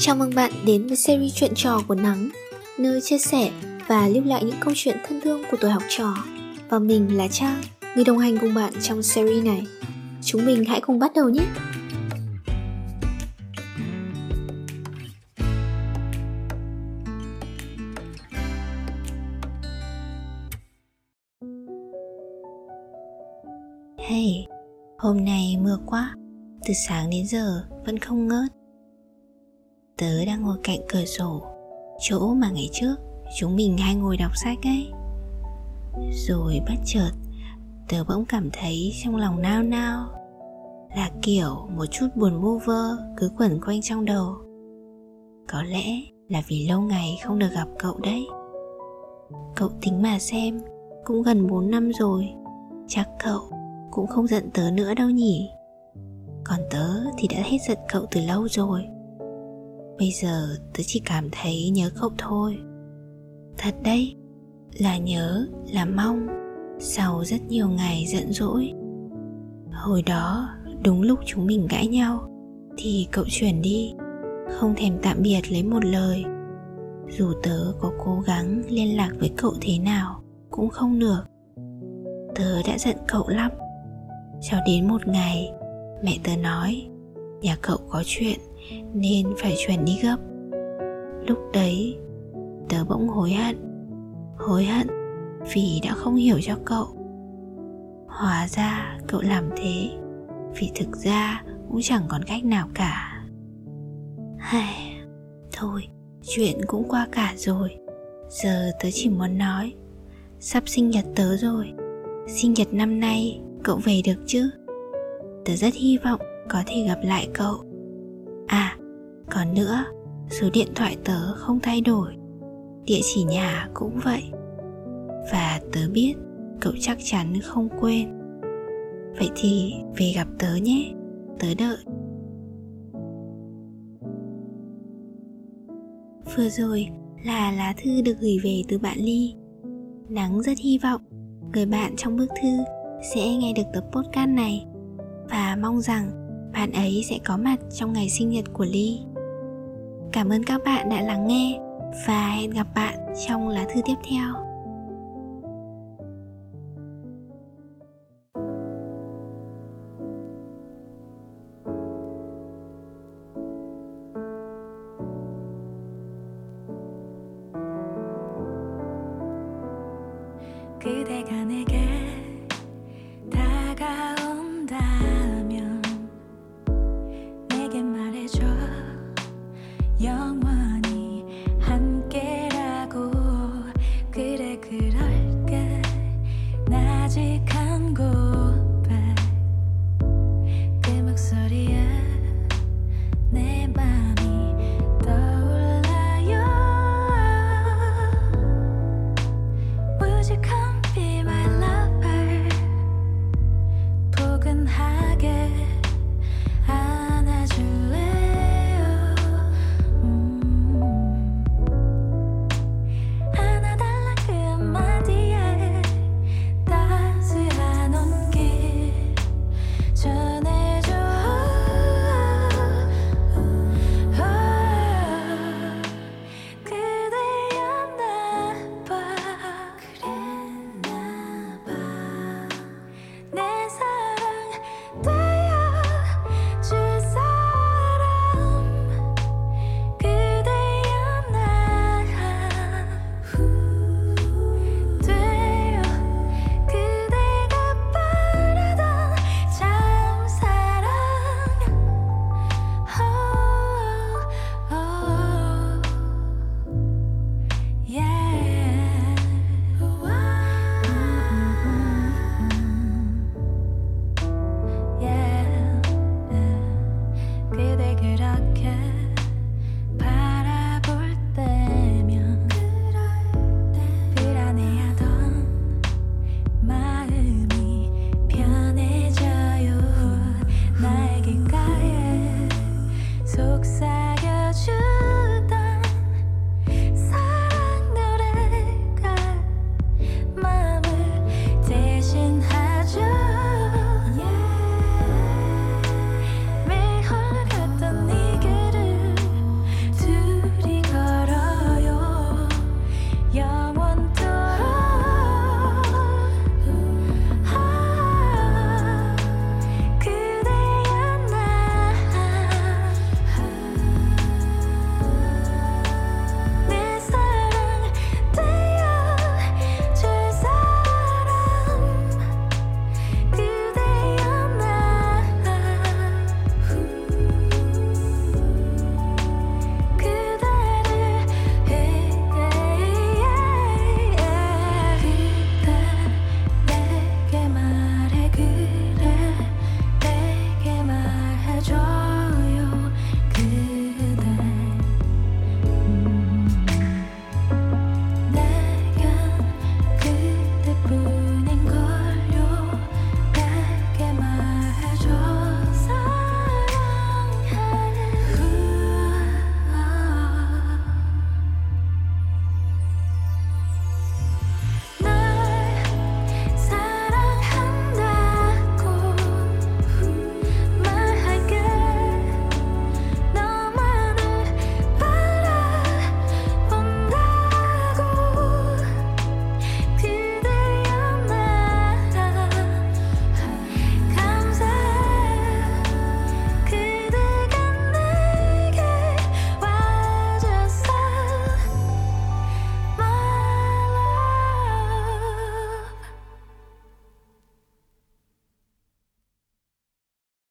Chào mừng bạn đến với series chuyện trò của Nắng, nơi chia sẻ và lưu lại những câu chuyện thân thương của tuổi học trò. Và mình là Trang, người đồng hành cùng bạn trong series này. Chúng mình hãy cùng bắt đầu nhé! Hey, hôm nay mưa quá, từ sáng đến giờ vẫn không ngớt. Tớ đang ngồi cạnh cửa sổ, chỗ mà ngày trước chúng mình hay ngồi đọc sách ấy. Rồi bất chợt, tớ bỗng cảm thấy trong lòng nao nao, là kiểu một chút buồn vu vơ cứ quẩn quanh trong đầu. Có lẽ là vì lâu ngày không được gặp cậu đấy. Cậu tính mà xem, cũng gần 4 năm rồi, chắc cậu cũng không giận tớ nữa đâu nhỉ còn tớ thì đã hết giận cậu từ lâu rồi bây giờ tớ chỉ cảm thấy nhớ cậu thôi. Thật đấy, là nhớ, là mong. Sau rất nhiều ngày giận dỗi. Hồi đó, đúng lúc chúng mình cãi nhau, thì cậu chuyển đi, không thèm tạm biệt lấy một lời. Dù tớ có cố gắng liên lạc với cậu thế nào, cũng không được. Tớ đã giận cậu lắm. Cho đến một ngày, mẹ tớ nói, nhà cậu có chuyện nên phải chuyển đi gấp. Lúc đấy, tớ bỗng hối hận hối hận vì đã không hiểu cho cậu. Hóa ra cậu làm thế vì thực ra cũng chẳng còn cách nào cả. Hay thôi, chuyện cũng qua cả rồi. Giờ tớ chỉ muốn nói, sắp sinh nhật tớ rồi. Sinh nhật năm nay cậu về được chứ? Tớ rất hy vọng có thể gặp lại cậu còn nữa, số điện thoại tớ không thay đổi. Địa chỉ nhà cũng vậy. Và tớ biết cậu chắc chắn không quên. Vậy thì về gặp tớ nhé. Tớ đợi. Vừa rồi là lá thư được gửi về từ bạn ly. Nắng rất hy vọng người bạn trong bức thư sẽ nghe được tập podcast này. Và mong rằng bạn ấy sẽ có mặt trong ngày sinh nhật của Ly. Cảm ơn các bạn đã lắng nghe và hẹn gặp bạn trong lá thư tiếp theo. 솔직한 고백 그 목소리에 내 맘이 떠올라요. 우직한